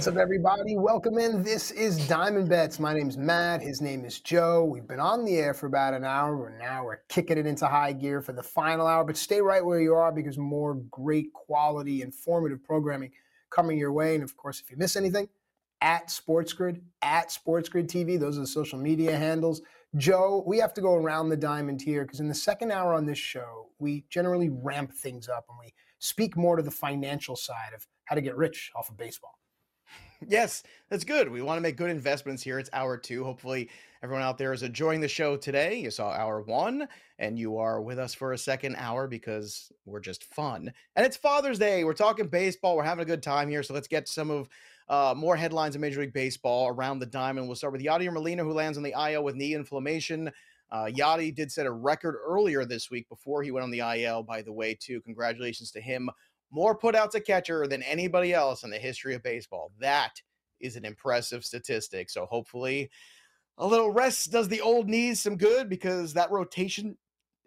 what's up, everybody? Welcome in. This is Diamond Bets. My name's Matt. His name is Joe. We've been on the air for about an hour, and now we're kicking it into high gear for the final hour. But stay right where you are because more great quality, informative programming coming your way. And of course, if you miss anything, at SportsGrid, at SportsGrid TV, those are the social media handles. Joe, we have to go around the diamond here because in the second hour on this show, we generally ramp things up and we speak more to the financial side of how to get rich off of baseball. Yes, that's good. We want to make good investments here. It's hour two. Hopefully, everyone out there is enjoying the show today. You saw hour one, and you are with us for a second hour because we're just fun. And it's Father's Day. We're talking baseball. We're having a good time here. So let's get some of uh, more headlines in Major League Baseball around the diamond. We'll start with Yadier Molina, who lands on the IL with knee inflammation. Uh, Yadi did set a record earlier this week before he went on the IL, by the way, too. Congratulations to him more putouts a catcher than anybody else in the history of baseball. That is an impressive statistic. So hopefully a little rest does the old knees some good because that rotation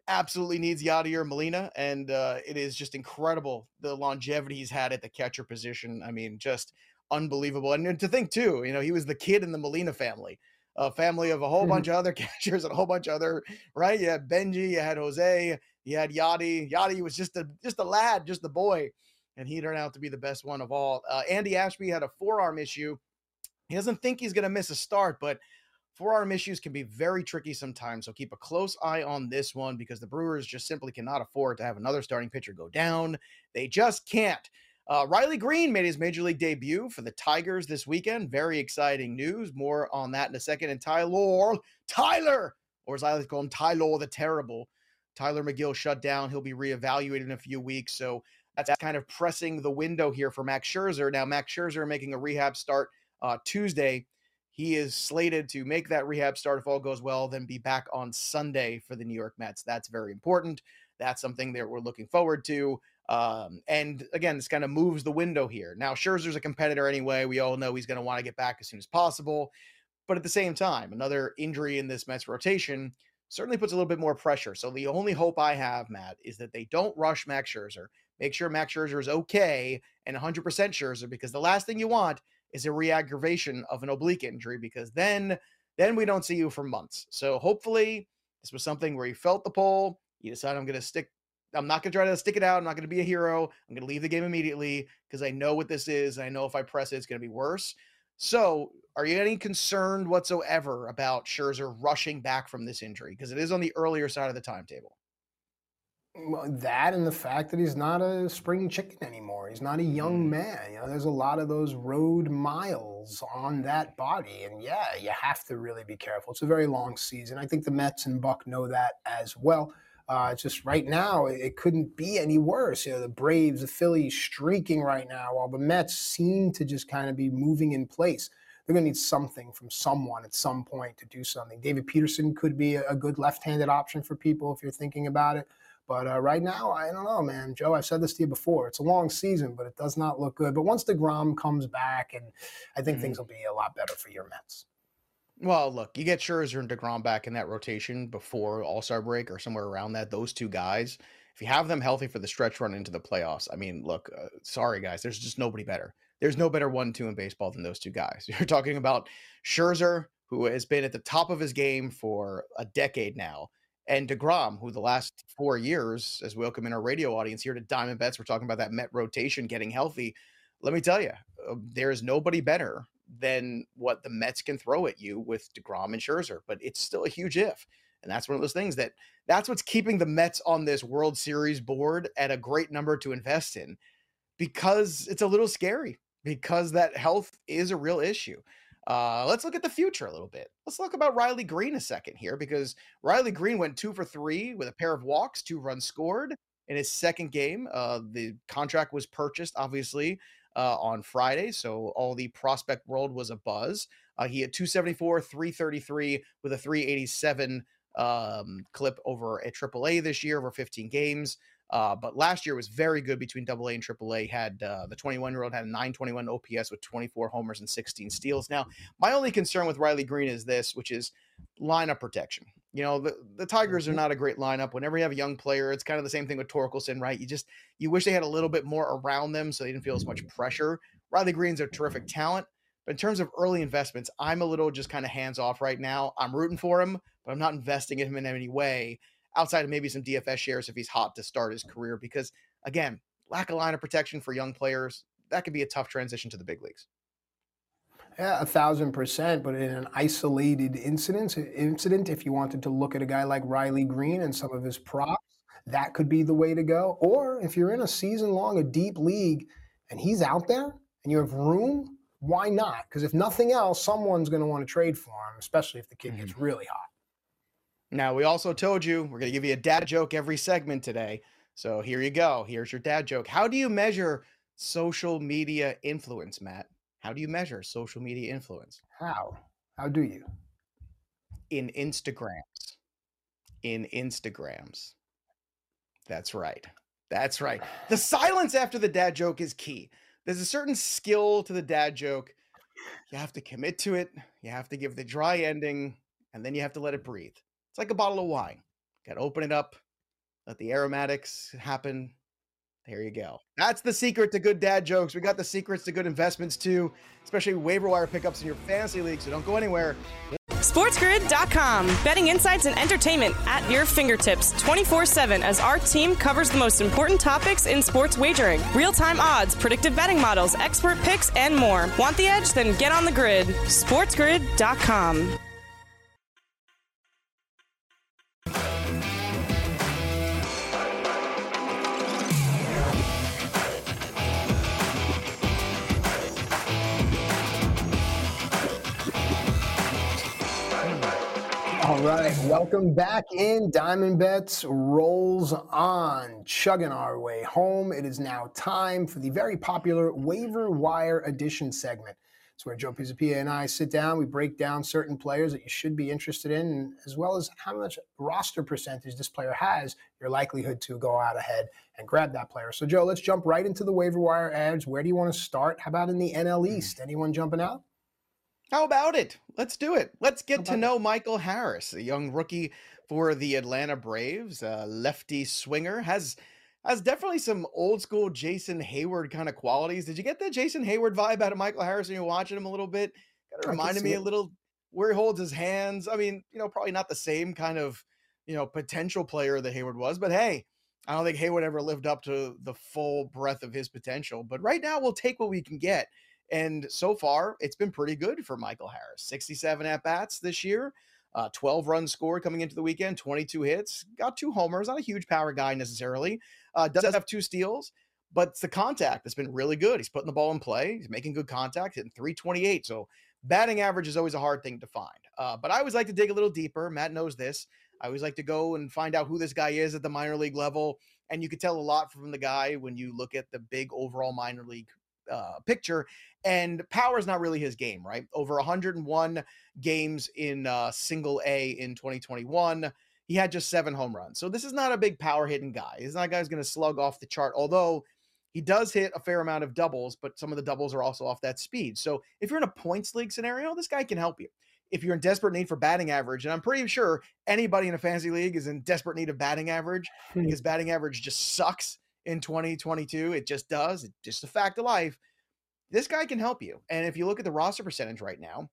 absolutely needs Yadier Molina. And uh, it is just incredible the longevity he's had at the catcher position. I mean, just unbelievable. And, to think, too, you know, he was the kid in the Molina family. A family of a whole bunch of other catchers and a whole bunch of other, right? You had Benji, you had Jose, you had Yadi. Yadi was just a just a lad, just a boy, and he turned out to be the best one of all. Uh, Andy Ashby had a forearm issue. He doesn't think he's going to miss a start, but forearm issues can be very tricky sometimes. So keep a close eye on this one because the Brewers just simply cannot afford to have another starting pitcher go down. They just can't. Uh, Riley Green made his major league debut for the Tigers this weekend. Very exciting news. More on that in a second. And Tyler, Tyler, or as I like to call him, Tyler the Terrible, Tylor Megill shut down. He'll be reevaluated in a few weeks. So that's kind of pressing the window here for Max Scherzer. Now, Max Scherzer making a rehab start uh, Tuesday. He is slated to make that rehab start if all goes well, then be back on Sunday for the New York Mets. That's very important. That's something that we're looking forward to. Um, and again, this kind of moves the window here. Now, Scherzer's a competitor anyway. We all know he's going to want to get back as soon as possible. But at the same time, another injury in this Mets rotation certainly puts a little bit more pressure. So the only hope I have, Matt, is that they don't rush Max Scherzer. Make sure Max Scherzer is okay and 100% Scherzer because the last thing you want is a reaggravation of an oblique injury because then then we don't see you for months. So hopefully this was something where you felt the pull, you decided I'm going to stick I'm not going to try to stick it out. I'm not going to be a hero. I'm going to leave the game immediately because I know what this is. I know if I press it, it's going to be worse. So, are you any concerned whatsoever about Scherzer rushing back from this injury? Because it is on the earlier side of the timetable. That and the fact that he's not a spring chicken anymore. He's not a young mm. man. You know, there's a lot of those road miles on that body. And yeah, you have to really be careful. It's a very long season. I think the Mets and Buck know that as well. Uh, just right now, it couldn't be any worse. You know, the Braves, the Phillies streaking right now, while the Mets seem to just kind of be moving in place. They're going to need something from someone at some point to do something. David Peterson could be a good left-handed option for people if you're thinking about it. But uh, right now, I don't know, man. Joe, I've said this to you before. It's a long season, but it does not look good. But once DeGrom comes back, and I think mm-hmm. things will be a lot better for your Mets. Well, look, you get Scherzer and Degrom back in that rotation before All Star break or somewhere around that. Those two guys, if you have them healthy for the stretch run into the playoffs, I mean, look, uh, sorry guys, there's just nobody better. There's no better one two in baseball than those two guys. You're talking about Scherzer, who has been at the top of his game for a decade now, and Degrom, who the last four years, as we welcome in our radio audience here to Diamond Bets, we're talking about that Met rotation getting healthy. Let me tell you, uh, there is nobody better than what the Mets can throw at you with DeGrom and Scherzer. But it's still a huge if. And that's one of those things that that's what's keeping the Mets on this World Series board at a great number to invest in because it's a little scary because that health is a real issue. Uh, let's look at the future a little bit. Let's talk about Riley Green a second here because Riley Green went two for three with a pair of walks, two runs scored in his second game. Uh, the contract was purchased, obviously, uh, on Friday. So all the prospect world was a buzz. Uh, he had 274, 333 with a 387 um, clip over at AAA this year over 15 games. Uh, but last year was very good between AA and AAA. Had uh, the 21 year old had a 921 OPS with 24 homers and 16 steals. Now, my only concern with Riley Green is this, which is lineup protection. You know, the, the Tigers are mm-hmm. not a great lineup. Whenever you have a young player, it's kind of the same thing with Torkelson, right? You just you wish they had a little bit more around them so they didn't feel as much pressure. Riley green's a terrific talent. But in terms of early investments, I'm a little just kind of hands off right now. I'm rooting for him, but I'm not investing in him in any way outside of maybe some DFS shares if he's hot to start his career. Because again, lack of line of protection for young players, that could be a tough transition to the big leagues. Yeah, a thousand percent. But in an isolated incident, incident, if you wanted to look at a guy like Riley Green and some of his props, that could be the way to go. Or if you're in a season long, a deep league, and he's out there and you have room, why not? Because if nothing else, someone's going to want to trade for him, especially if the kid gets mm-hmm. really hot. Now, we also told you we're going to give you a dad joke every segment today. So here you go. Here's your dad joke. How do you measure social media influence, Matt? How do you measure social media influence? How? How do you? In Instagrams. In Instagrams. That's right. That's right. The silence after the dad joke is key. There's a certain skill to the dad joke. You have to commit to it. You have to give the dry ending, and then you have to let it breathe. It's like a bottle of wine. Got to open it up, let the aromatics happen. There you go. That's the secret to good dad jokes. We got the secrets to good investments too, especially waiver wire pickups in your fantasy league. So don't go anywhere. SportsGrid.com. Betting insights and entertainment at your fingertips 24 7 as our team covers the most important topics in sports wagering real time odds, predictive betting models, expert picks, and more. Want the edge? Then get on the grid. SportsGrid.com. right, welcome back in. Diamond Bets rolls on, chugging our way home. It is now time for the very popular waiver wire edition segment. It's where Joe Pisapia and I sit down, we break down certain players that you should be interested in, as well as how much roster percentage this player has, your likelihood to go out ahead and grab that player. So, Joe, let's jump right into the waiver wire ads. Where do you want to start? How about in the NL hmm. East? Anyone jumping out? How about it? Let's do it. Let's get to know Michael Harris, a young rookie for the Atlanta Braves, a lefty swinger, has has definitely some old school Jason Heyward kind of qualities. Did you get the Jason Heyward vibe out of Michael Harris when you're watching him a little bit? Kind of reminded me it. a little where he holds his hands. I mean, you know, probably not the same kind of, you know, potential player that Heyward was, but hey, I don't think Heyward ever lived up to the full breadth of his potential. But right now, we'll take what we can get. And so far, it's been pretty good for Michael Harris. 67 at bats this year, uh, 12 runs scored coming into the weekend, 22 hits, got two homers. Not a huge power guy necessarily. Uh, does have two steals, but it's the contact that's been really good. He's putting the ball in play. He's making good contact, hitting 328. So batting average is always a hard thing to find. Uh, but I always like to dig a little deeper. Matt knows this. I always like to go and find out who this guy is at the minor league level. And you can tell a lot from the guy when you look at the big overall minor league uh, picture. And power is not really his game, right? Over 101 games in uh, single A in 2021. He had just seven home runs. So this is not a big power hitting guy. He's not a guy who's going to slug off the chart, although he does hit a fair amount of doubles, but some of the doubles are also off that speed. So if you're in a points league scenario, this guy can help you. If you're in desperate need for batting average, and I'm pretty sure anybody in a fantasy league is in desperate need of batting average hmm. because batting average just sucks in 2022. It just does. It's just a fact of life. This guy can help you. And if you look at the roster percentage right now,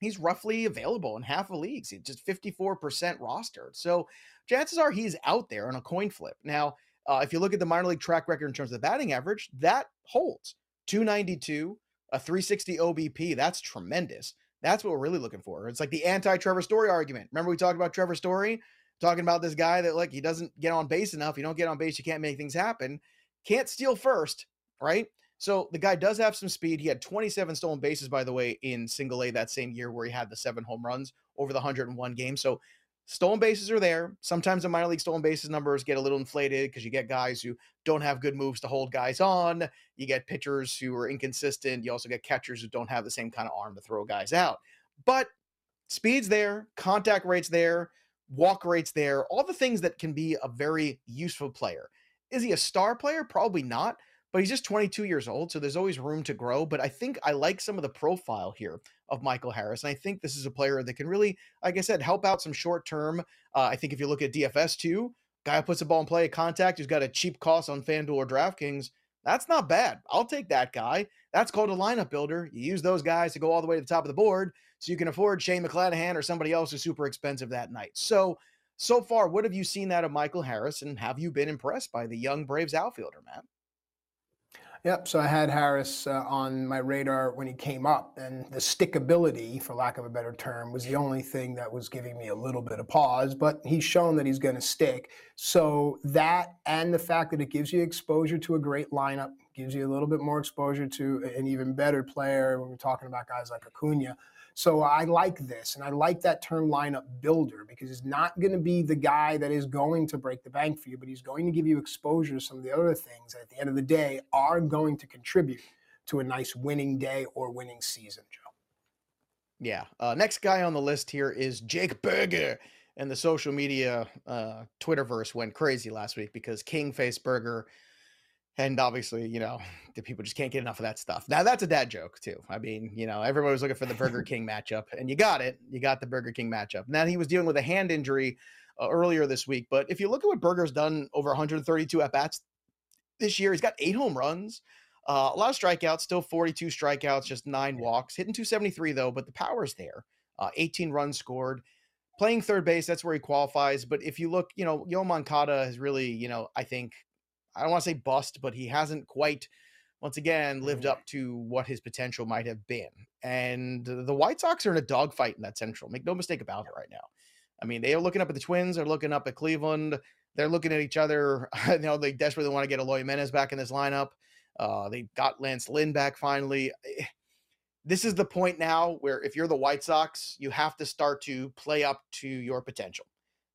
he's roughly available in half of leagues. He's just 54% rostered. So chances are he's out there on a coin flip. Now, uh, if you look at the minor league track record in terms of the batting average, that holds 292, a 360 OBP. That's tremendous. That's what we're really looking for. It's like the anti Trevor Story argument. Remember, we talked about Trevor Story? Talking about this guy that like he doesn't get on base enough. You don't get on base, you can't make things happen. Can't steal first, right? So the guy does have some speed. He had 27 stolen bases, by the way, in single A that same year where he had the seven home runs over the 101 games. So stolen bases are there. Sometimes the minor league stolen bases numbers get a little inflated because you get guys who don't have good moves to hold guys on. You get pitchers who are inconsistent. You also get catchers who don't have the same kind of arm to throw guys out. But speed's there, contact rate's there, walk rate's there, all the things that can be a very useful player. Is he a star player? Probably not but he's just 22 years old, so there's always room to grow. But I think I like some of the profile here of Michael Harris, and I think this is a player that can really, like I said, help out some short term. Uh, I think if you look at DFS too, guy puts the ball in play, contact, who's got a cheap cost on FanDuel or DraftKings, that's not bad. I'll take that guy. That's called a lineup builder. You use those guys to go all the way to the top of the board, so you can afford Shane McClanahan or somebody else who's super expensive that night. So. So far, what have you seen out of Michael Harris, and have you been impressed by the young Braves outfielder, Matt? Yep. So I had Harris uh, on my radar when he came up, and the stickability, for lack of a better term, was the only thing that was giving me a little bit of pause. But he's shown that he's going to stick. So that and the fact that it gives you exposure to a great lineup, gives you a little bit more exposure to an even better player. When we're talking about guys like Acuna, so I like this, and I like that term lineup builder because he's not going to be the guy that is going to break the bank for you, but he's going to give you exposure to some of the other things that at the end of the day are going to contribute to a nice winning day or winning season, Joe. Yeah. Uh, next guy on the list here is Jake Burger. And the social media uh, Twitterverse went crazy last week because King Face Burger and obviously, you know, the people just can't get enough of that stuff. Now that's a dad joke too. I mean, you know, everybody was looking for the Burger King matchup, and you got it. You got the Burger King matchup. Now he was dealing with a hand injury uh, earlier this week, but if you look at what Burger's done over 132 at bats this year, he's got eight home runs, uh, a lot of strikeouts, still 42 strikeouts, just nine walks, hitting 273 though, but the power's there. Uh, 18 runs scored. Playing third base, that's where he qualifies. But if you look, you know, Yo Moncada has really, you know, I think I don't want to say bust, but he hasn't quite, once again, lived mm-hmm. up to what his potential might have been. And the White Sox are in a dogfight in that central. Make no mistake about it right now. I mean, they are looking up at the Twins, they're looking up at Cleveland, they're looking at each other. you know, they desperately want to get Eloy Jimenez back in this lineup. Uh, they got Lance Lynn back finally. Eh, this is the point now where if you're the White Sox, you have to start to play up to your potential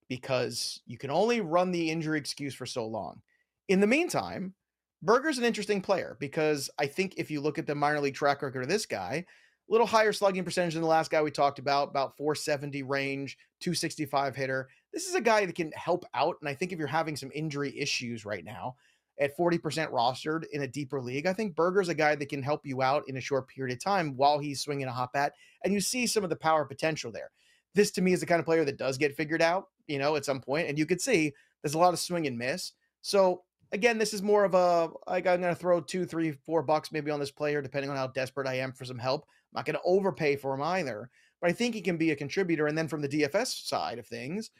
because you can only run the injury excuse for so long. In the meantime, Burger's an interesting player because I think if you look at the minor league track record of this guy, a little higher slugging percentage than the last guy we talked about, about 470 range, 265 hitter. This is a guy that can help out. And I think if you're having some injury issues right now, at 40% rostered in a deeper league, I think Burger's a guy that can help you out in a short period of time while he's swinging a hot bat. And you see some of the power potential there. This to me is the kind of player that does get figured out, you know, at some point. And you could see there's a lot of swing and miss. So again, this is more of a like I'm going to throw two, three, four bucks maybe on this player, depending on how desperate I am for some help. I'm not going to overpay for him either, but I think he can be a contributor. And then from the DFS side of things,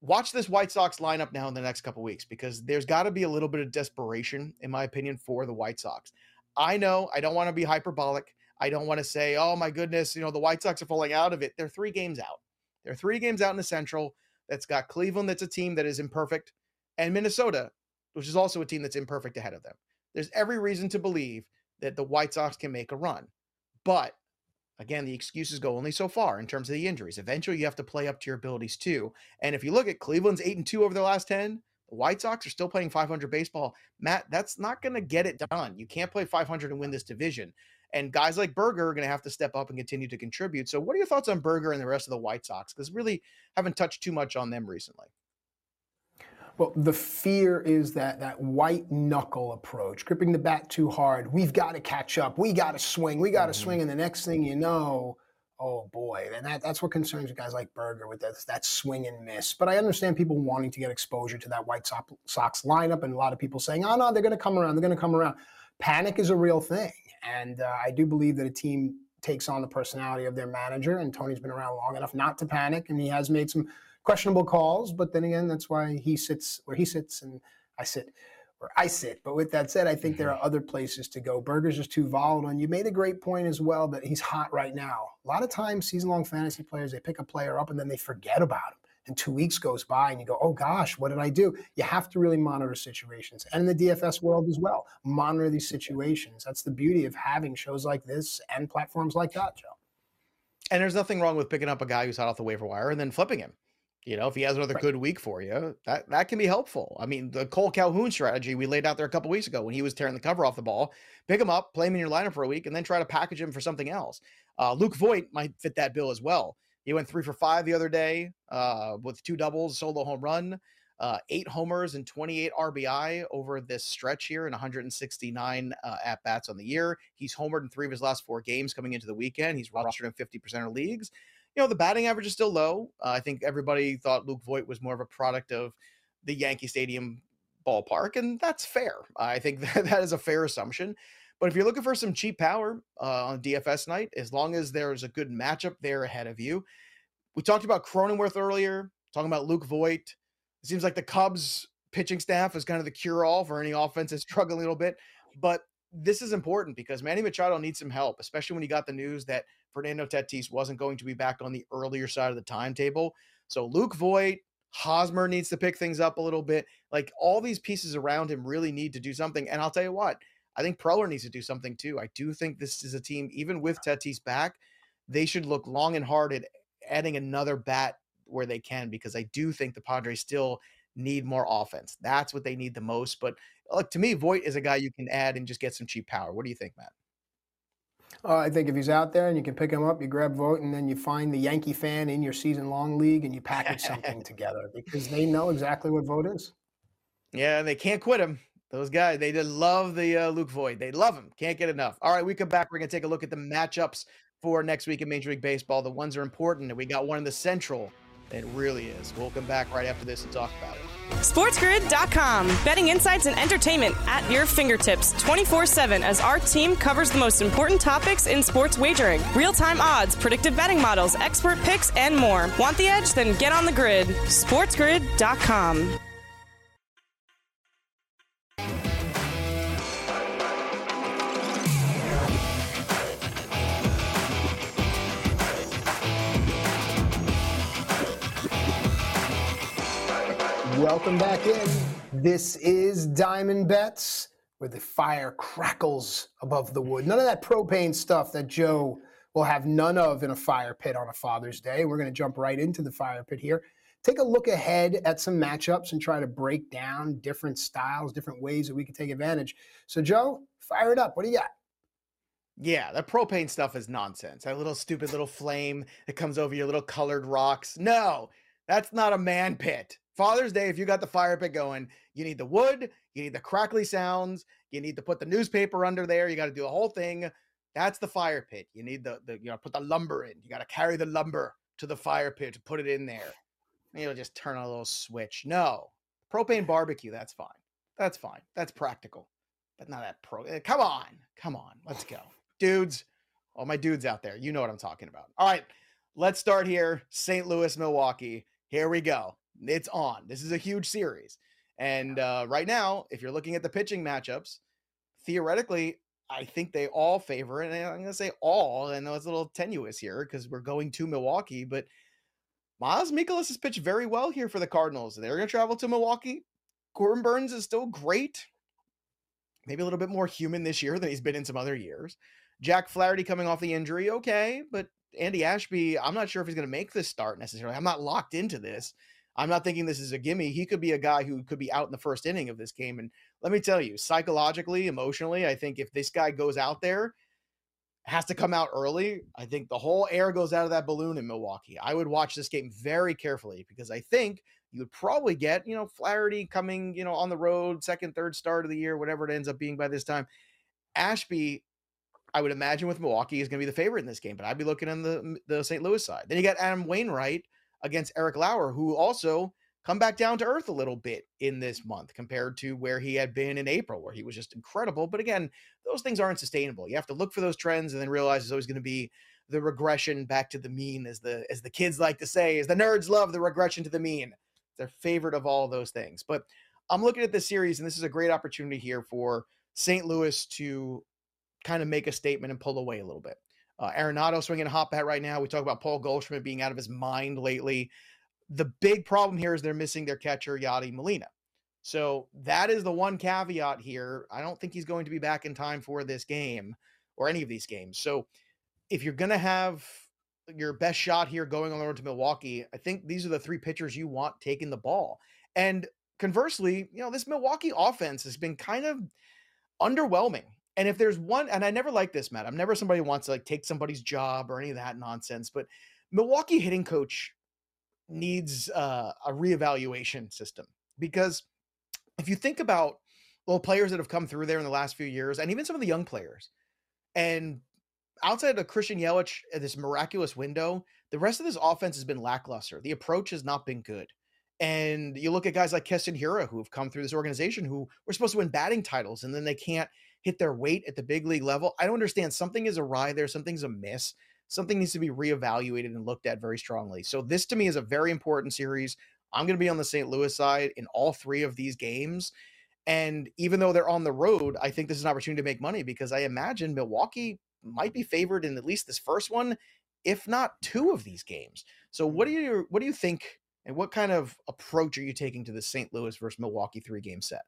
watch this White Sox lineup now in the next couple weeks because there's got to be a little bit of desperation, in my opinion, for the White Sox. I know I don't want to be hyperbolic. I don't want to say, oh my goodness, you know, the White Sox are falling out of it. They're three games out. They're three games out in the Central. That's got Cleveland, that's a team that is imperfect, and Minnesota, which is also a team that's imperfect ahead of them. There's every reason to believe that the White Sox can make a run. But again, the excuses go only so far in terms of the injuries. Eventually, you have to play up to your abilities too. And if you look at Cleveland's 8 and 2 over the last 10, the White Sox are still playing 500 baseball. Matt, that's not going to get it done. You can't play 500 and win this division. And guys like Burger are going to have to step up and continue to contribute. So, what are your thoughts on Burger and the rest of the White Sox? Because really haven't touched too much on them recently. Well, the fear is that that white knuckle approach, gripping the bat too hard. We've got to catch up. We got to swing. We got to mm-hmm. swing. And the next thing you know, oh boy, and that, that's what concerns guys like Burger with that, that swing and miss. But I understand people wanting to get exposure to that White Sox lineup, and a lot of people saying, oh no, they're going to come around. They're going to come around. Panic is a real thing, and uh, I do believe that a team takes on the personality of their manager. And Tony's been around long enough not to panic, and he has made some questionable calls. But then again, that's why he sits where he sits and I sit where I sit. But with that said, I think there mm-hmm. are other places to go. Burger's is too volatile. And you made a great point as well that he's hot right now. A lot of times, season long fantasy players, they pick a player up and then they forget about him. And two weeks goes by and you go, oh gosh, what did I do? You have to really monitor situations. And in the DFS world as well, monitor these situations. That's the beauty of having shows like this and platforms like that, Joe. And there's nothing wrong with picking up a guy who's hot off the waiver wire and then flipping him You know, if he has another right. good week for you, that that can be helpful. I mean, the Cole Calhoun strategy we laid out there a couple weeks ago when he was tearing the cover off the ball, pick him up, play him in your lineup for a week, and then try to package him for something else. Uh, Luke Voit might fit that bill as well. He went three for five the other day uh, with two doubles, solo home run, uh, eight homers and 28 RBI over this stretch here and 169 uh, at bats on the year. He's homered in three of his last four games coming into the weekend. He's rostered in 50% of leagues know, the batting average is still low. Uh, I think everybody thought Luke Voit was more of a product of the Yankee Stadium ballpark, and that's fair. I think that, that is a fair assumption. But if you're looking for some cheap power uh, on DFS night, as long as there's a good matchup there ahead of you, we talked about Cronenworth earlier, talking about Luke Voit. It seems like the Cubs pitching staff is kind of the cure all for any offense that's struggling a little bit. But this is important because Manny Machado needs some help, especially when he got the news that Fernando Tatis wasn't going to be back on the earlier side of the timetable. So Luke Voit, Hosmer needs to pick things up a little bit. Like all these pieces around him really need to do something. And I'll tell you what, I think Preller needs to do something too. I do think this is a team, even with Tatis back, they should look long and hard at adding another bat where they can because I do think the Padres still need more offense. That's what they need the most. But look, to me, Voit is a guy you can add and just get some cheap power. What do you think, Matt? Uh, I think if he's out there and you can pick him up, you grab Voit, and then you find the Yankee fan in your season long league and you package something together because they know exactly what Voit is. Yeah, and they can't quit him. Those guys, they did love the uh, Luke Voit. They love him. Can't get enough. All right, we come back. We're going to take a look at the matchups for next week in Major League Baseball. The ones are important, and we got one in the Central it really is. We'll come back right after this and talk about it. SportsGrid.com. Betting insights and entertainment at your fingertips 24 7 as our team covers the most important topics in sports wagering real time odds, predictive betting models, expert picks, and more. Want the edge? Then get on the grid. SportsGrid.com. Welcome back in. This is Diamond Bets, where the fire crackles above the wood. None of that propane stuff that Joe will have none of in a fire pit on a Father's Day. We're going to jump right into the fire pit here. Take a look ahead at some matchups and try to break down different styles, different ways that we can take advantage. So, Joe, fire it up. What do you got? Yeah, that propane stuff is nonsense. That little stupid little flame that comes over your little colored rocks. No, that's not a man pit. Father's Day, if you got the fire pit going, you need the wood, you need the crackly sounds, you need to put the newspaper under there, you got to do the whole thing. That's the fire pit. You need the, the you know, put the lumber in. You got to carry the lumber to the fire pit to put it in there. And you'll just turn on a little switch. No, propane barbecue, that's fine. That's fine. That's practical, but not that pro. Eh, come on, come on, let's go, dudes. All my dudes out there, you know what I'm talking about. All right, let's start here. St. Louis, Milwaukee. Here we go it's on. This is a huge series. And uh, right now, if you're looking at the pitching matchups, theoretically, I think they all favor, and I'm going to say all. and it's a little tenuous here because we're going to Milwaukee, but Miles Mikolas has pitched very well here for the Cardinals. They're going to travel to Milwaukee. Corbin Burnes is still great, maybe a little bit more human this year than he's been in some other years. Jack Flaherty coming off the injury, okay, but Andy Ashby, I'm not sure if he's going to make this start necessarily. I'm not locked into this. I'm not thinking this is a gimme. He could be a guy who could be out in the first inning of this game. And let me tell you, psychologically, emotionally, I think if this guy goes out there, has to come out early. I think the whole air goes out of that balloon in Milwaukee. I would watch this game very carefully because I think you would probably get, you know, Flaherty coming, you know, on the road, second, third start of the year, whatever it ends up being by this time. Ashby, I would imagine with Milwaukee is going to be the favorite in this game, but I'd be looking on the the St. Louis side. Then you got Adam Wainwright, against Eric Lauer, who also come back down to earth a little bit in this month compared to where he had been in April, where he was just incredible. But again, those things aren't sustainable. You have to look for those trends and then realize there's always going to be the regression back to the mean, as the as the kids like to say, as the nerds love the regression to the mean. It's their favorite of all those things. But I'm looking at this series, and this is a great opportunity here for St. Louis to kind of make a statement and pull away a little bit. Uh, Arenado swinging a hot bat right now. We talk about Paul Goldschmidt being out of his mind lately. The big problem here is they're missing their catcher, Yadi Molina. So that is the one caveat here. I don't think he's going to be back in time for this game or any of these games. So if you're going to have your best shot here going on the road to Milwaukee, I think these are the three pitchers you want taking the ball. And conversely, you know, this Milwaukee offense has been kind of underwhelming. And if there's one, and I never like this, Matt, I'm never somebody who wants to like take somebody's job or any of that nonsense, but Milwaukee hitting coach needs uh, a reevaluation system because if you think about well players that have come through there in the last few years and even some of the young players and outside of Christian Yelich this miraculous window the rest of this offense has been lackluster. The approach has not been good. And you look at guys like Keston Hiura who have come through this organization who were supposed to win batting titles and then they can't hit their weight at the big league level I don't understand something is awry there something's amiss something needs to be reevaluated and looked at very strongly. So this to me is a very important series. I'm going to be on the St. Louis side in all three of these games. And even though they're on the road, I think this is an opportunity to make money because I imagine Milwaukee might be favored in at least this first one, if not two of these games. So what do you what do you think and what kind of approach are you taking to the St. Louis versus Milwaukee three game set?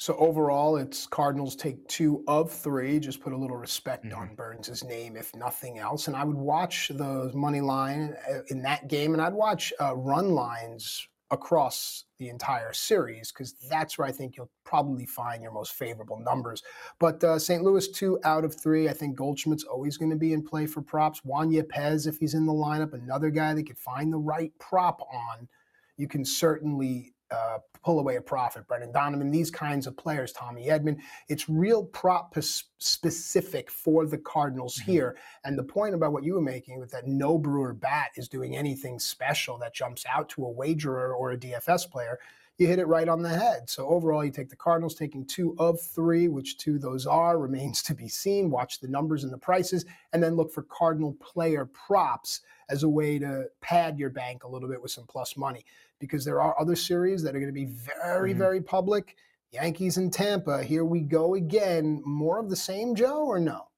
So overall, it's Cardinals take two of three. Just put a little respect mm-hmm. on Burnes' name, if nothing else. And I would watch the money line uh, in that game, and I'd watch uh, run lines across the entire series because that's where I think you'll probably find your most favorable numbers. But uh, St. Louis, two out of three. I think Goldschmidt's always going to be in play for props. Juan Yepez, if he's in the lineup, another guy that could find the right prop on. You can certainly uh, pull away a profit. Brendan Donovan, these kinds of players, Tommy Edman. It's real prop specific for the Cardinals mm-hmm. here. And the point about what you were making with that no Brewer bat is doing anything special that jumps out to a wagerer or a DFS player. You hit it right on the head. So overall, you take the Cardinals taking two of three, which two those are remains to be seen. Watch the numbers and the prices, and then look for Cardinal player props as a way to pad your bank a little bit with some plus money because there are other series that are going to be very, mm-hmm. very public. Yankees and Tampa, here we go again. More of the same, Joe, or no?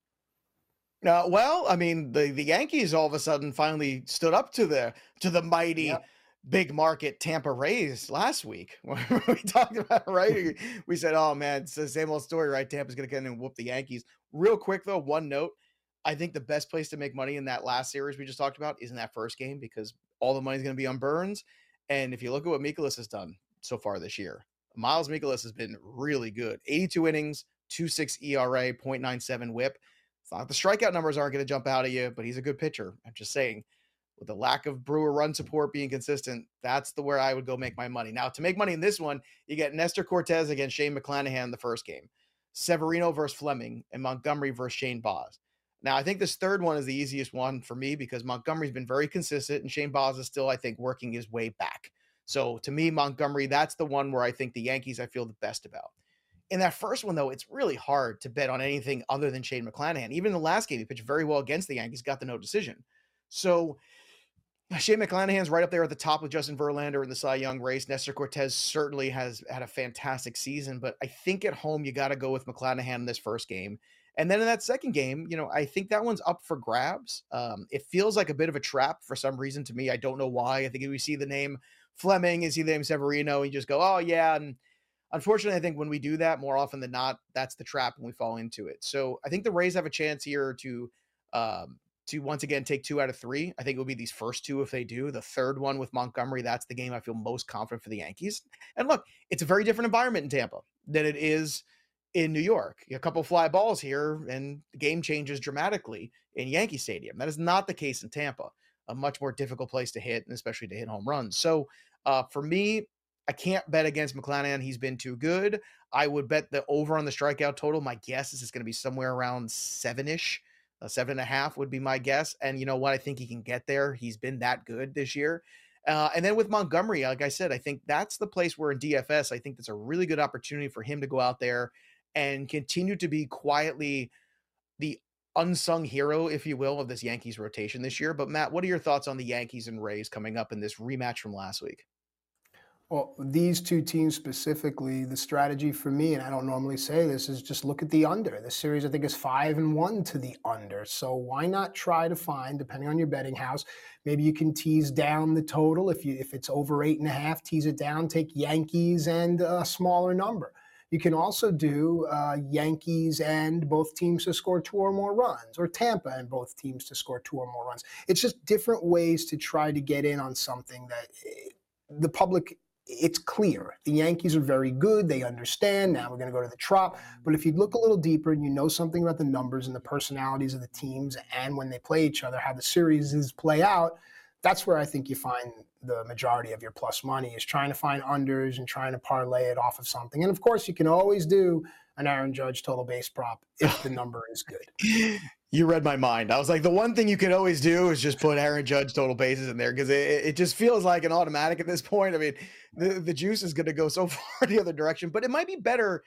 Uh, well, I mean, the, the Yankees all of a sudden finally stood up to the to the mighty yep. Big market Tampa Rays last week. we talked about right. we said, "Oh man, it's the same old story, right? Tampa's going to come in and whoop the Yankees." Real quick though, one note: I think the best place to make money in that last series we just talked about is in that first game because all the money's going to be on Burnes, and if you look at what Mikolas has done so far this year, Miles Mikolas has been really good. 82 innings, 2.6 ERA, 0.97 whip. It's not the strikeout numbers aren't going to jump out at you, but he's a good pitcher. I'm just saying, with the lack of Brewer run support being consistent, that's the where I would go make my money. Now, to make money in this one, you get Nestor Cortes against Shane McClanahan in the first game, Severino versus Fleming, and Montgomery versus Shane Baz. Now, I think this third one is the easiest one for me because Montgomery's been very consistent and Shane Baz is still, I think, working his way back. So to me, Montgomery, that's the one where I think the Yankees I feel the best about. In that first one, though, it's really hard to bet on anything other than Shane McClanahan. Even in the last game, he pitched very well against the Yankees, got the no decision. So Shane McClanahan's right up there at the top with Justin Verlander in the Cy Young race. Nestor Cortes certainly has had a fantastic season, but I think at home you got to go with McClanahan in this first game. And then in that second game, you know, I think that one's up for grabs. Um, it feels like a bit of a trap for some reason to me. I don't know why. I think if we see the name Fleming, is he the name Severino, and you just go, oh yeah. And unfortunately, I think when we do that more often than not, that's the trap and we fall into it. So I think the Rays have a chance here to um, to once again take two out of three. I think it will be these first two if they do. The third one with Montgomery, that's the game I feel most confident for the Yankees. And look, it's a very different environment in Tampa than it is in New York. A couple fly balls here, and the game changes dramatically in Yankee Stadium. That is not the case in Tampa, a much more difficult place to hit, and especially to hit home runs. So uh, for me, I can't bet against McClanahan. He's been too good. I would bet the over on the strikeout total. My guess is it's going to be somewhere around seven ish. Seven and a half would be my guess. And you know what? I think he can get there. He's been that good this year. Uh, and then with Montgomery, like I said, I think that's the place where in DFS, I think that's a really good opportunity for him to go out there and continue to be quietly the unsung hero, if you will, of this Yankees rotation this year. But Matt, what are your thoughts on the Yankees and Rays coming up in this rematch from last week? Well, these two teams specifically, the strategy for me, and I don't normally say this, is just look at the under. The series, I think, is five and one to the under. So why not try to find, depending on your betting house, maybe you can tease down the total. If you if it's over eight and a half, tease it down, take Yankees and a smaller number You can also do uh, Yankees and both teams to score two or more runs, or Tampa and both teams to score two or more runs. It's just different ways to try to get in on something that eh, the public it's clear the Yankees are very good. They understand. Now we're going to go to the Trop. But if you look a little deeper and you know something about the numbers and the personalities of the teams and when they play each other, how the series is play out, that's where I think you find the majority of your plus money is trying to find unders and trying to parlay it off of something. And of course, you can always do an Aaron Judge total base prop if the number is good. You read my mind. I was like, the one thing you could always do is just put Aaron Judge total bases in there because it, it just feels like an automatic at this point. I mean, the, the juice is going to go so far the other direction, but it might be better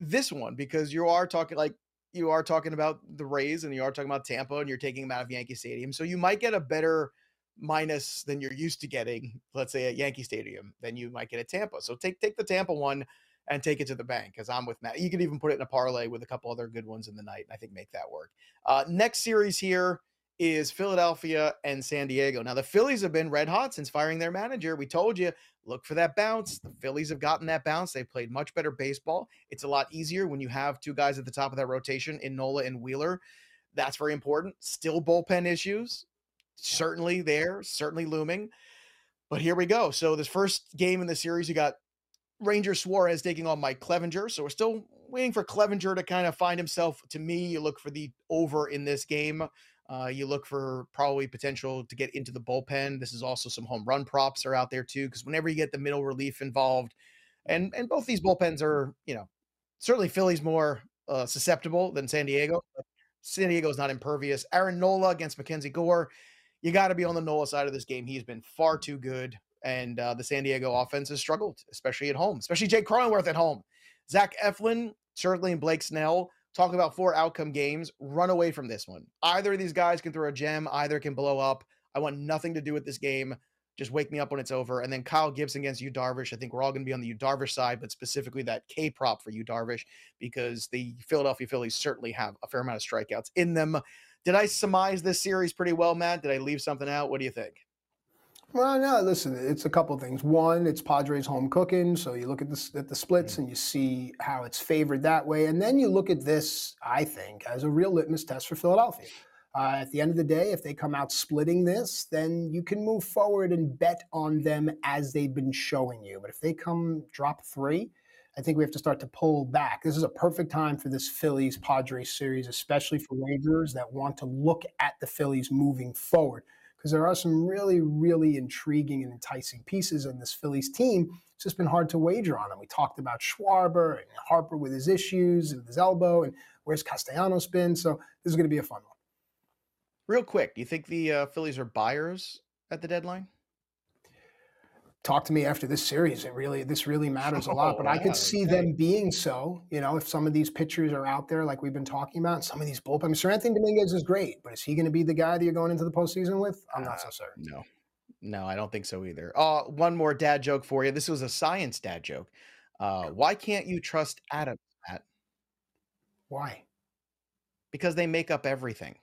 this one because you are talking like you are talking about the Rays and you are talking about Tampa and you're taking them out of Yankee Stadium. So you might get a better minus than you're used to getting, let's say at Yankee Stadium, than you might get at Tampa. So take take the Tampa one and take it to the bank because I'm with Matt. You could even put it in a parlay with a couple other good ones in the night. And I think make that work. Uh, next series here is Philadelphia and San Diego. Now the Phillies have been red hot since firing their manager. We told you look for that bounce. The Phillies have gotten that bounce. They've played much better baseball. It's a lot easier when you have two guys at the top of that rotation in Nola and Wheeler. That's very important. Still bullpen issues, certainly there, certainly looming. But here we go. So this first game in the series, you got Ranger Suarez taking on Mike Clevinger. So we're still waiting for Clevinger to kind of find himself. To me, you look for the over in this game. Uh, you look for probably potential to get into the bullpen. This is also some home run props are out there too, because whenever you get the middle relief involved, and and both these bullpens are, you know, certainly Philly's more uh, susceptible than San Diego. San Diego is not impervious. Aaron Nola against Mackenzie Gore. You got to be on the Nola side of this game. He's been far too good and uh, the San Diego offense has struggled, especially at home, especially Jake Cronenworth at home. Zach Eflin, certainly, and Blake Snell talk about four outcome games. Run away from this one. Either of these guys can throw a gem, either can blow up. I want nothing to do with this game. Just wake me up when it's over. And then Kyle Gibson against Yu Darvish. I think we're all going to be on the Yu Darvish side, but specifically that K prop for Yu Darvish because the Philadelphia Phillies certainly have a fair amount of strikeouts in them. Did I surmise this series pretty well, Matt? Did I leave something out? What do you think? Well, no, listen, it's a couple things. One, it's Padres home cooking, so you look at the at the splits mm-hmm. and you see how it's favored that way, and then you look at this, I think, as a real litmus test for Philadelphia. Uh, at the end of the day, if they come out splitting this, then you can move forward and bet on them as they've been showing you. But if they come drop three, I think we have to start to pull back. This is a perfect time for this Phillies Padres series, especially for wagers that want to look at the Phillies moving forward because there are some really, really intriguing and enticing pieces in this Phillies team. It's just been hard to wager on them. We talked about Schwarber and Harper with his issues and his elbow, and where's Castellanos been? So this is going to be a fun one. Real quick, do you think the uh, Phillies are buyers at the deadline? Talk to me after this series. It really, this really matters a lot. But I could see okay. them being so. You know, if some of these pitchers are out there, like we've been talking about, some of these bullpen. I mean, Seranthony Dominguez is great, but is he going to be the guy that you're going into the postseason with? I'm not so uh, certain. No, no, I don't think so either. Uh, one more dad joke for you. This was a science dad joke. Uh, why can't you trust atoms, Matt? Why? Because they make up everything.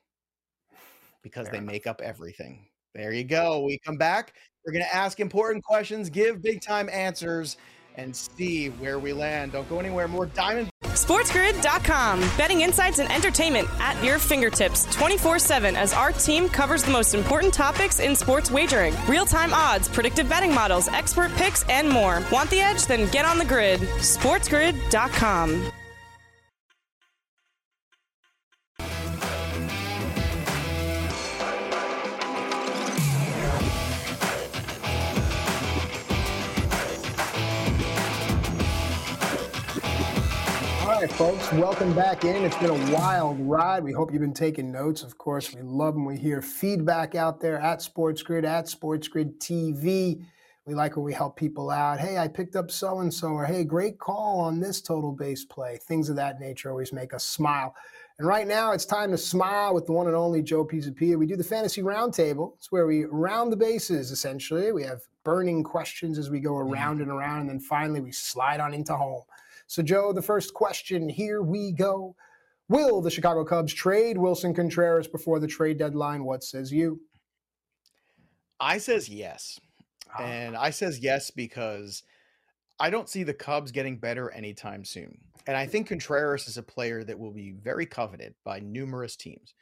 Because Fair they enough. make up everything. There you go. We come back. We're going to ask important questions, give big time answers, and see where we land. Don't go anywhere. More Diamond. SportsGrid.com. Betting insights and entertainment at your fingertips 24 7 as our team covers the most important topics in sports wagering real time odds, predictive betting models, expert picks, and more. Want the edge? Then get on the grid. SportsGrid.com. right, folks, welcome back in. It's been a wild ride. We hope you've been taking notes. Of course, we love when we hear feedback out there at Sports Grid, at Sports Grid TV. We like when we help people out. Hey, I picked up so and so, or hey, great call on this total base play. Things of that nature always make us smile. And right now, it's time to smile with the one and only Joe Pisapia. We do the fantasy roundtable. It's where we round the bases, essentially. We have burning questions as we go mm-hmm. around and around, and then finally we slide on into home. So, Joe, the first question here we go. Will the Chicago Cubs trade Willson Contreras before the trade deadline? What says you? I says yes. Ah. And I says yes because I don't see the Cubs getting better anytime soon. And I think Contreras is a player that will be very coveted by numerous teams.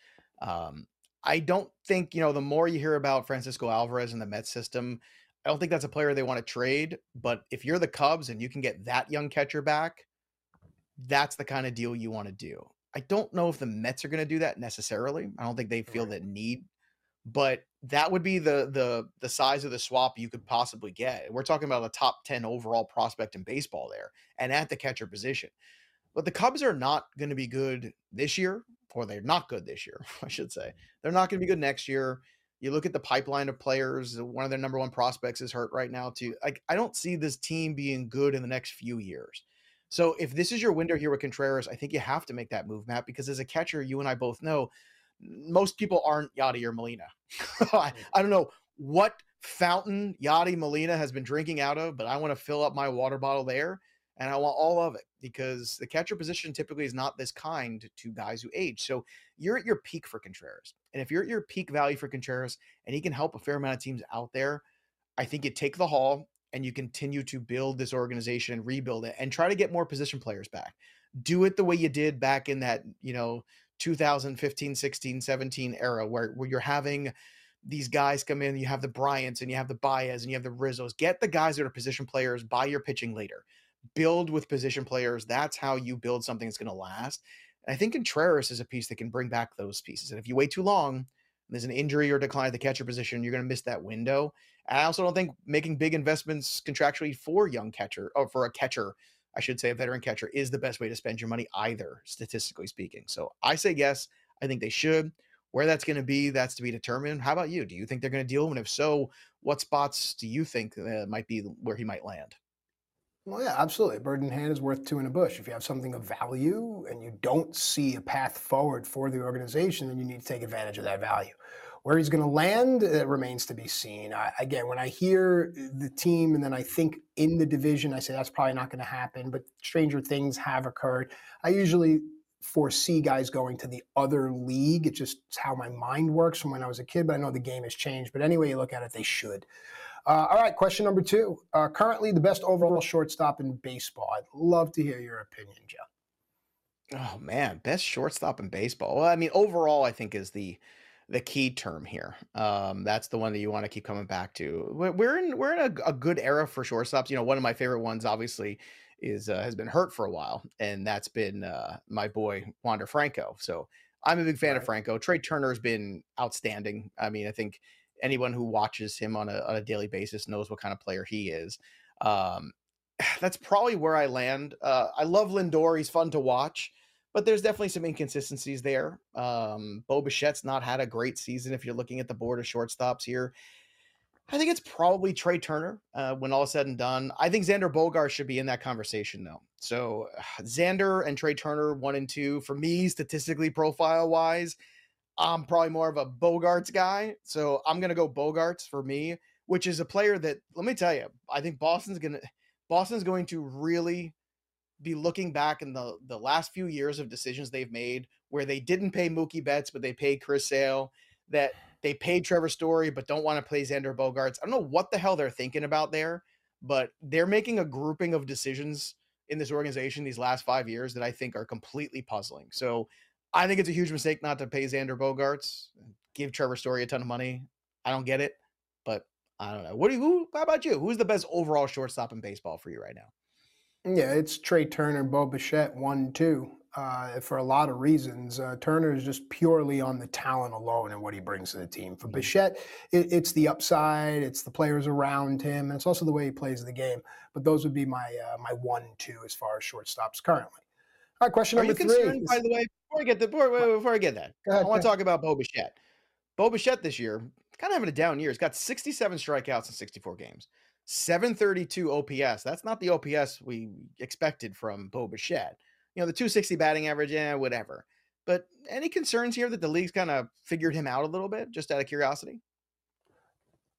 Um, I don't think, you know, the more you hear about Francisco Alvarez in the Mets system, I don't think that's a player they want to trade. But if you're the Cubs and you can get that young catcher back, that's the kind of deal you want to do. I don't know if the Mets are going to do that necessarily. I don't think they feel that need, but that would be the the the size of the swap you could possibly get. We're talking about a top 10 overall prospect in baseball there and at the catcher position. But the Cubs are not going to be good this year, or they're not good this year, I should say. They're not going to be good next year. You look at the pipeline of players, uh, one of their number one prospects is hurt right now, too. Like, I don't see this team being good in the next few years. So if this is your window here with Contreras, I think you have to make that move, Matt, because as a catcher, you and I both know most people aren't Yadier Molina. I, I, don't know what fountain Yadi Molina has been drinking out of, but I want to fill up my water bottle there and I want all of it because the catcher position typically is not this kind to guys who age. So you're at your peak for Contreras. And if you're at your peak value for Contreras and he can help a fair amount of teams out there, I think you take the haul and you continue to build this organization and rebuild it and try to get more position players back. Do it the way you did back in that, you know, 2015, 16, 17 era where, where you're having these guys come in, you have the Bryants and you have the Baez and you have the Rizzos. Get the guys that are position players, buy your pitching later. Build with position players. That's how you build something that's going to last. And I think Contreras is a piece that can bring back those pieces. And if you wait too long, there's an injury or decline at the catcher position, you're going to miss that window. I also don't think making big investments contractually for young catcher or for a catcher, I should say a veteran catcher, is the best way to spend your money either, statistically speaking. So I say yes. I think they should. Where that's going to be, that's to be determined. How about you? Do you think they're going to deal? And if so, what spots do you think uh, might be where he might land? Well, yeah, absolutely. A bird in hand is worth two in a bush. If you have something of value and you don't see a path forward for the organization, then you need to take advantage of that value. Where he's going to land remains to be seen. I, again, when I hear the team and then I think in the division, I say that's probably not going to happen. But stranger things have occurred. I usually foresee guys going to the other league. It's just how my mind works from when I was a kid. But I know the game has changed. But anyway you look at it, they should. Uh, all right, question number two. Uh, currently, the best overall shortstop in baseball. I'd love to hear your opinion, Joe. Oh man, best shortstop in baseball. Well, I mean, overall, I think is the the key term here. Um, that's the one that you want to keep coming back to. We're in we're in a, a, good era for shortstops. You know, one of my favorite ones, obviously, is uh, has been hurt for a while, and that's been uh, my boy Wander Franco. So I'm a big fan right. of Franco. Trea Turner has been outstanding. I mean, I think anyone who watches him on a, on a daily basis knows what kind of player he is. Um, that's probably where I land. Uh, I love Lindor. He's fun to watch, but there's definitely some inconsistencies there. Um, Bo Bichette's not had a great season if you're looking at the board of shortstops here. I think it's probably Trea Turner uh, when all is said and done. I think Xander Bogaerts should be in that conversation though. So uh, Xander and Trea Turner, one and two, for me, statistically profile wise, I'm probably more of a Bogaerts guy. So I'm going to go Bogaerts for me, which is a player that, let me tell you, I think Boston's going to, Boston's going to really be looking back in the, the last few years of decisions they've made where they didn't pay Mookie Betts, but they paid Chris Sale, that they paid Trevor Story, but don't want to play Xander Bogaerts. I don't know what the hell they're thinking about there, but they're making a grouping of decisions in this organization these last five years that I think are completely puzzling. So I think it's a huge mistake not to pay Xander Bogaerts, give Trevor Story a ton of money. I don't get it, but I don't know. What do you? Who, how about you? Who's the best overall shortstop in baseball for you right now? Yeah, it's Trea Turner, Bo Bichette, one, two, uh, for a lot of reasons. Uh, Turner is just purely on the talent alone and what he brings to the team. For mm-hmm. Bichette, it, it's the upside, it's the players around him, and it's also the way he plays the game. But those would be my uh, my one, two as far as shortstops currently. All right, question Are number three. By the way, before I get the before, before I get that, ahead, I want to talk about Bo Bichette. Bo Bichette this year, kind of having a down year. He's got 67 strikeouts in 64 games, 732 OPS. That's not the OPS we expected from Bo Bichette. You know, the 260 batting average, yeah, whatever. But any concerns here that the league's kind of figured him out a little bit, just out of curiosity?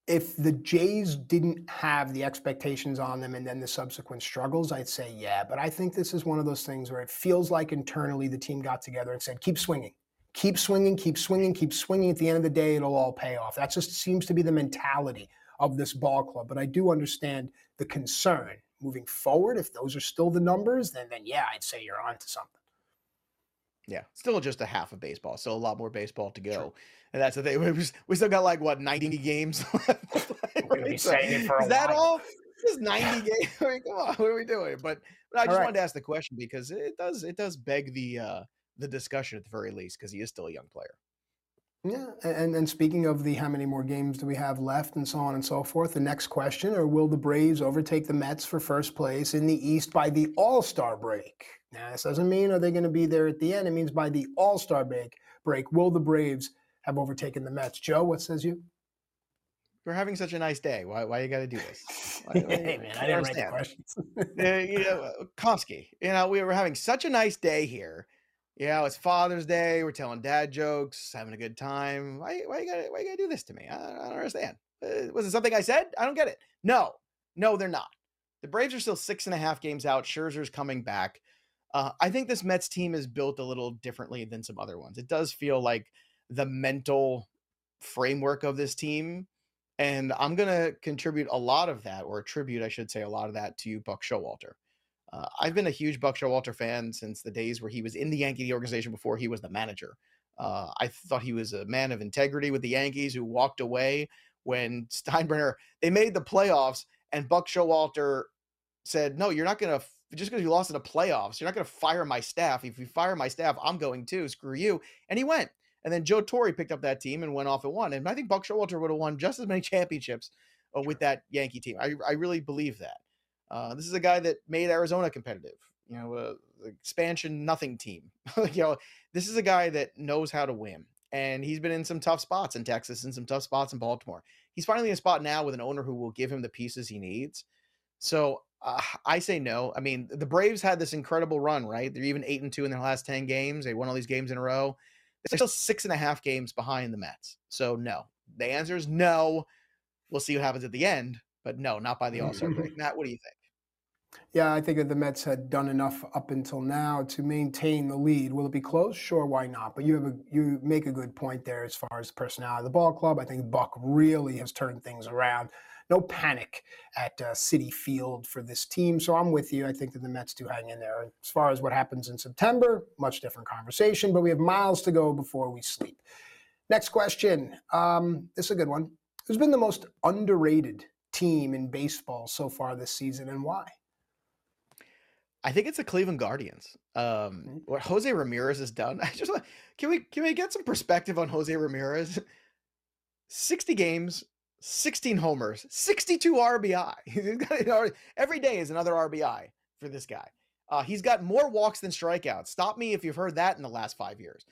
If the Jays didn't have the expectations on them and then the subsequent struggles, I'd say yeah. But I think this is one of those things where it feels like internally the team got together and said, keep swinging, keep swinging, keep swinging, keep swinging. At the end of the day, it'll all pay off. That just seems to be the mentality of this ball club. But I do understand the concern moving forward, if those are still the numbers, then then yeah, I'd say you're on to something. Yeah, still just a half of baseball. so a lot more baseball to go. True. And that's the thing. We, we still got like what 90 games left. right? so, is that all? Just 90 games. I mean, come on, what are we doing? But, but I just right. wanted to ask the question because it does it does beg the uh the discussion at the very least because he is still a young player. Yeah, and and speaking of the how many more games do we have left and so on and so forth, the next question, or will the Braves overtake the Mets for first place in the East by the All-Star break? Now, this doesn't mean are they going to be there at the end. It means by the All-Star break, break will the Braves have overtaken the Mets? Joe, what says you? We're having such a nice day. Why why you got to do this? Why, hey man, I didn't write the questions. uh, you know, Kofsky, you know, we were having such a nice day here yeah, it's Father's Day. We're telling dad jokes, having a good time. Why, why you gotta, why you gotta do this to me? I, I don't understand. Uh, was it something I said? I don't get it. No, no, they're not. The Braves are still six and a half games out. Scherzer's coming back. Uh, I think this Mets team is built a little differently than some other ones. It does feel like the mental framework of this team, and I'm gonna contribute a lot of that, or attribute, I should say, a lot of that to Buck Showalter. Uh, I've been a huge Buck Showalter fan since the days where he was in the Yankee organization before he was the manager. Uh, I thought he was a man of integrity with the Yankees who walked away when Steinbrenner they made the playoffs and Buck Showalter said, "No, you're not going to just because you lost in the playoffs, you're not going to fire my staff. If you fire my staff, I'm going to screw you." And he went. And then Joe Torre picked up that team and went off and won. And I think Buck Showalter would have won just as many championships uh, with that Yankee team. I, I really believe that. Uh, this is a guy that made Arizona competitive. You know, uh, expansion nothing team. you know, this is a guy that knows how to win, and he's been in some tough spots in Texas and some tough spots in Baltimore. He's finally in a spot now with an owner who will give him the pieces he needs. So uh, I say no. I mean, the Braves had this incredible run, right? They're even eight and two in their last ten games. They won all these games in a row. They're still six and a half games behind the Mets. So no. The answer is no. We'll see what happens at the end, but no, not by the All Star break. Matt, what do you think? Yeah, I think that the Mets had done enough up until now to maintain the lead. Will it be close? Sure, why not? But you have a you make a good point there as far as personality of the ball club. I think Buck really has turned things around. No panic at uh, Citi Field for this team. So I'm with you. I think that the Mets do hang in there. As far as what happens in September, much different conversation. But we have miles to go before we sleep. Next question. Um, this is a good one. Who's been the most underrated team in baseball so far this season, and why? I think it's the Cleveland Guardians. Um, mm-hmm. what Jose Ramirez has done. I just can we can we get some perspective on Jose Ramirez? 60 games, 16 homers, 62 RBI. Every day is another RBI for this guy. Uh, he's got more walks than strikeouts. Stop me if you've heard that in the last five years.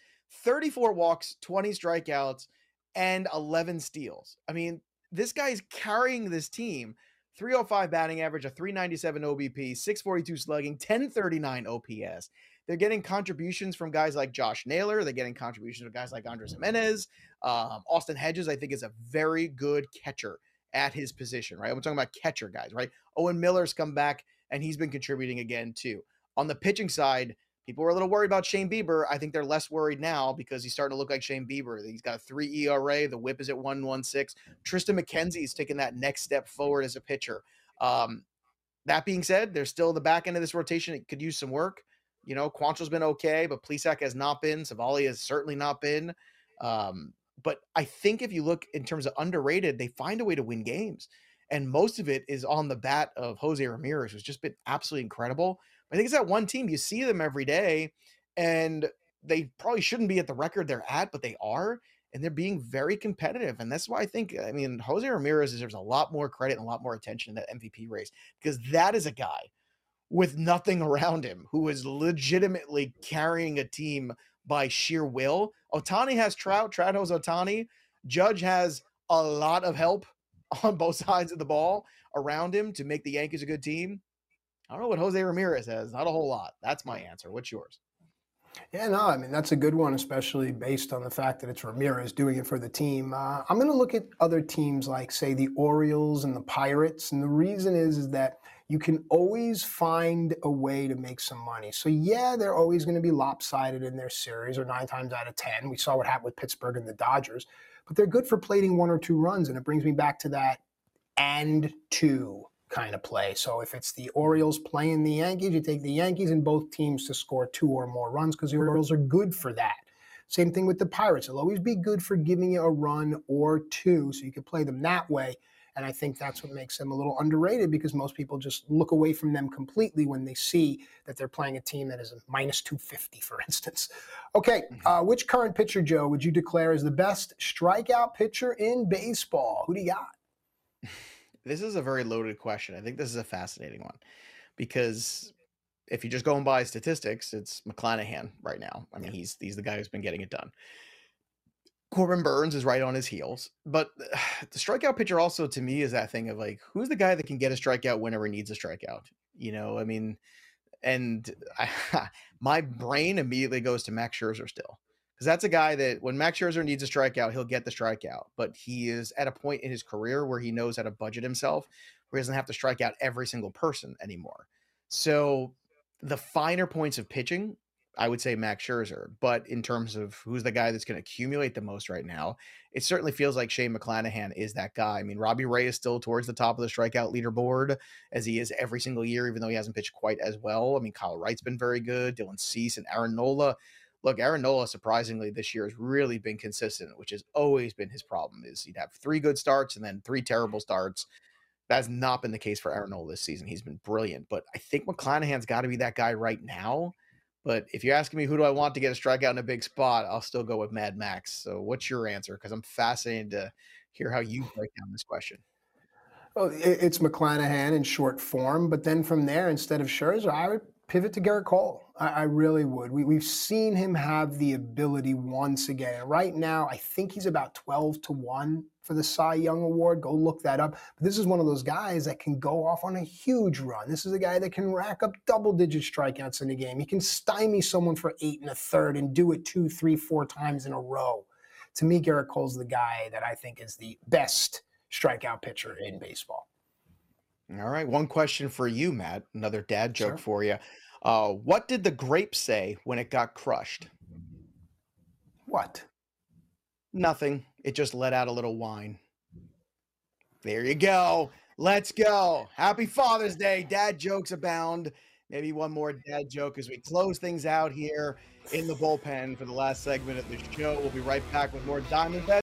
34 walks, 20 strikeouts, and 11 steals. I mean, this guy's carrying this team 305 batting average, a 397 OBP, 642 slugging, 1039 OPS. They're getting contributions from guys like Josh Naylor. They're getting contributions from guys like Andres Gimenez. Um, Austin Hedges, I think, is a very good catcher at his position, right? I'm talking about catcher guys, right? Owen Miller's come back and he's been contributing again, too. On the pitching side, people were a little worried about Shane Bieber. I think they're less worried now because he's starting to look like Shane Bieber. He's got a three ERA. The whip is at 116. Triston McKenzie is taking that next step forward as a pitcher. Um, that being said, there's still the back end of this rotation. It could use some work. You know, Quantrill's been okay, but Plesac has not been. Civale has certainly not been. Um, but I think if you look in terms of underrated, they find a way to win games. And most of it is on the bat of Jose Ramirez, who's just been absolutely incredible. I think it's that one team you see them every day, and they probably shouldn't be at the record they're at, but they are, and they're being very competitive. And that's why I think, I mean, Jose Ramirez deserves a lot more credit and a lot more attention in that MVP race because that is a guy with nothing around him who is legitimately carrying a team by sheer will. Ohtani has Trout, Trout has Ohtani. Judge has a lot of help on both sides of the ball around him to make the Yankees a good team. I don't know what Jose Ramirez has. Not a whole lot. That's my answer. What's yours? Yeah, no, I mean, that's a good one, especially based on the fact that it's Ramirez doing it for the team. Uh, I'm going to look at other teams like, say, the Orioles and the Pirates. And the reason is, is that you can always find a way to make some money. So, yeah, they're always going to be lopsided in their series, or nine times out of 10. We saw what happened with Pittsburgh and the Dodgers, but they're good for plating one or two runs. And it brings me back to that and two kind of play. So if it's the Orioles playing the Yankees, you take the Yankees and both teams to score two or more runs because the Orioles are good for that. Same thing with the Pirates. It'll always be good for giving you a run or two, so you can play them that way. And I think that's what makes them a little underrated because most people just look away from them completely when they see that they're playing a team that is a minus 250, for instance. Okay, mm-hmm. uh, which current pitcher, Joe, would you declare as the best strikeout pitcher in baseball? Who do you got? This is a very loaded question. I think this is a fascinating one because if you're just going by statistics, it's McClanahan right now. I mean, he's he's the guy who's been getting it done. Corbin Burnes is right on his heels, but the strikeout pitcher also to me is that thing of like, who's the guy that can get a strikeout whenever he needs a strikeout? You know, I mean, and I, my brain immediately goes to Max Scherzer still because that's a guy that when Max Scherzer needs a strikeout, he'll get the strikeout. But he is at a point in his career where he knows how to budget himself, where he doesn't have to strike out every single person anymore. So the finer points of pitching, I would say Max Scherzer. But in terms of who's the guy that's going to accumulate the most right now, it certainly feels like Shane McClanahan is that guy. I mean, Robbie Ray is still towards the top of the strikeout leaderboard as he is every single year, even though he hasn't pitched quite as well. I mean, Kyle Wright's been very good, Dylan Cease and Aaron Nola look, Aaron Nola surprisingly this year has really been consistent, which has always been his problem. Is he'd have three good starts and then three terrible starts. That's not been the case for Aaron Nola this season. He's been brilliant, but I think McClanahan's got to be that guy right now. But if you're asking me who do I want to get a strikeout in a big spot, I'll still go with Mad Max. So what's your answer? Because I'm fascinated to hear how you break down this question. Well, it's McClanahan in short form, but then from there, instead of Scherzer, I would pivot to Gerrit Cole. I, I really would. We, we've seen him have the ability once again. right now, I think he's about 12 to 1 for the Cy Young Award. Go look that up. But this is one of those guys that can go off on a huge run. This is a guy that can rack up double digit strikeouts in a game. He can stymie someone for eight and a third and do it two, three, four times in a row. To me, Gerrit Cole's the guy that I think is the best strikeout pitcher in baseball. All right. One question for you, Matt. Another dad joke sure. for you. Uh, what did the grape say when it got crushed? What? Nothing. It just let out a little wine. There you go. Let's go. Happy Father's Day. Dad jokes abound. Maybe one more dad joke as we close things out here in the bullpen for the last segment of the show. We'll be right back with more Diamond Bet.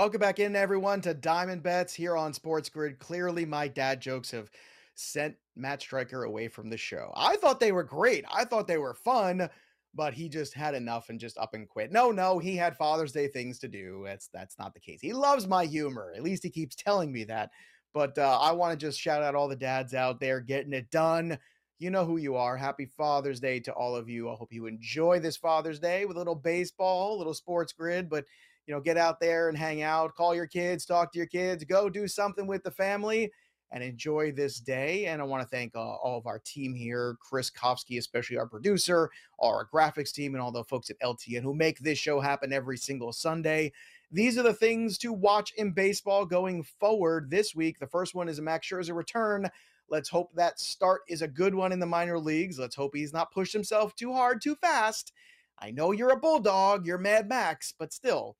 Welcome back in, everyone, to Diamond Bets here on Sports Grid. Clearly, my dad jokes have sent Matt Striker away from the show. I thought they were great. I thought they were fun, but he just had enough and just up and quit. No, no, he had Father's Day things to do. That's that's not the case. He loves my humor. At least he keeps telling me that. But uh, I want to just shout out all the dads out there getting it done. You know who you are. Happy Father's Day to all of you. I hope you enjoy this Father's Day with a little baseball, a little sports grid, but you know, get out there and hang out, call your kids, talk to your kids, go do something with the family and enjoy this day. And I want to thank uh, all of our team here, Chris Kofsky, especially our producer, our graphics team, and all the folks at LTN who make this show happen every single Sunday. These are the things to watch in baseball going forward this week. The first one is Max Scherzer return. Let's hope that start is a good one in the minor leagues. Let's hope he's not pushed himself too hard, too fast. I know you're a bulldog, you're Mad Max, but still,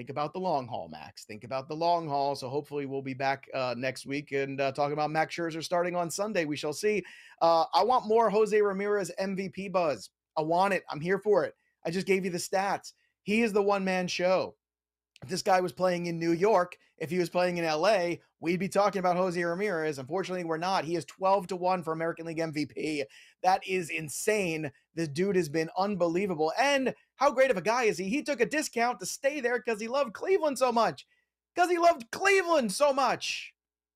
think about the long haul, Max. Think about the long haul. So hopefully we'll be back uh, next week and uh, talking about Max Scherzer starting on Sunday. We shall see. Uh, I want more Jose Ramirez MVP buzz. I want it. I'm here for it. I just gave you the stats. He is the one man show. This guy was playing in New York, if he was playing in LA, we'd be talking about Jose Ramirez. Unfortunately, we're not. He is 12 to 1 for American League MVP. That is insane. This dude has been unbelievable. And how great of a guy is he? He took a discount to stay there because he loved Cleveland so much. Because he loved Cleveland so much.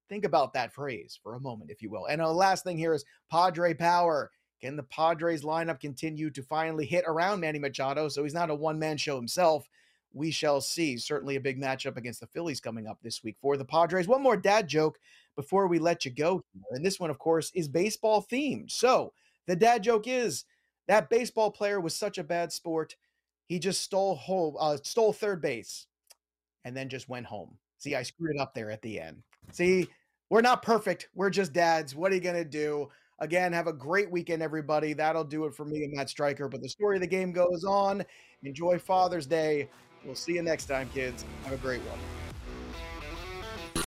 Think about that phrase for a moment, if you will. And the last thing here is Padre Power. Can the Padres lineup continue to finally hit around Manny Machado so he's not a one man show himself? We shall see. Certainly a big matchup against the Phillies coming up this week for the Padres. One more dad joke before we let you go. And this one, of course, is baseball themed. So the dad joke is that baseball player was such a bad sport, he just stole home, uh, stole third base, and then just went home. See, I screwed it up there at the end. See, we're not perfect. We're just dads. What are you gonna do? Again, have a great weekend, everybody. That'll do it for me and Matt Striker. But the story of the game goes on. Enjoy Father's Day. We'll see you next time, kids. Have a great one.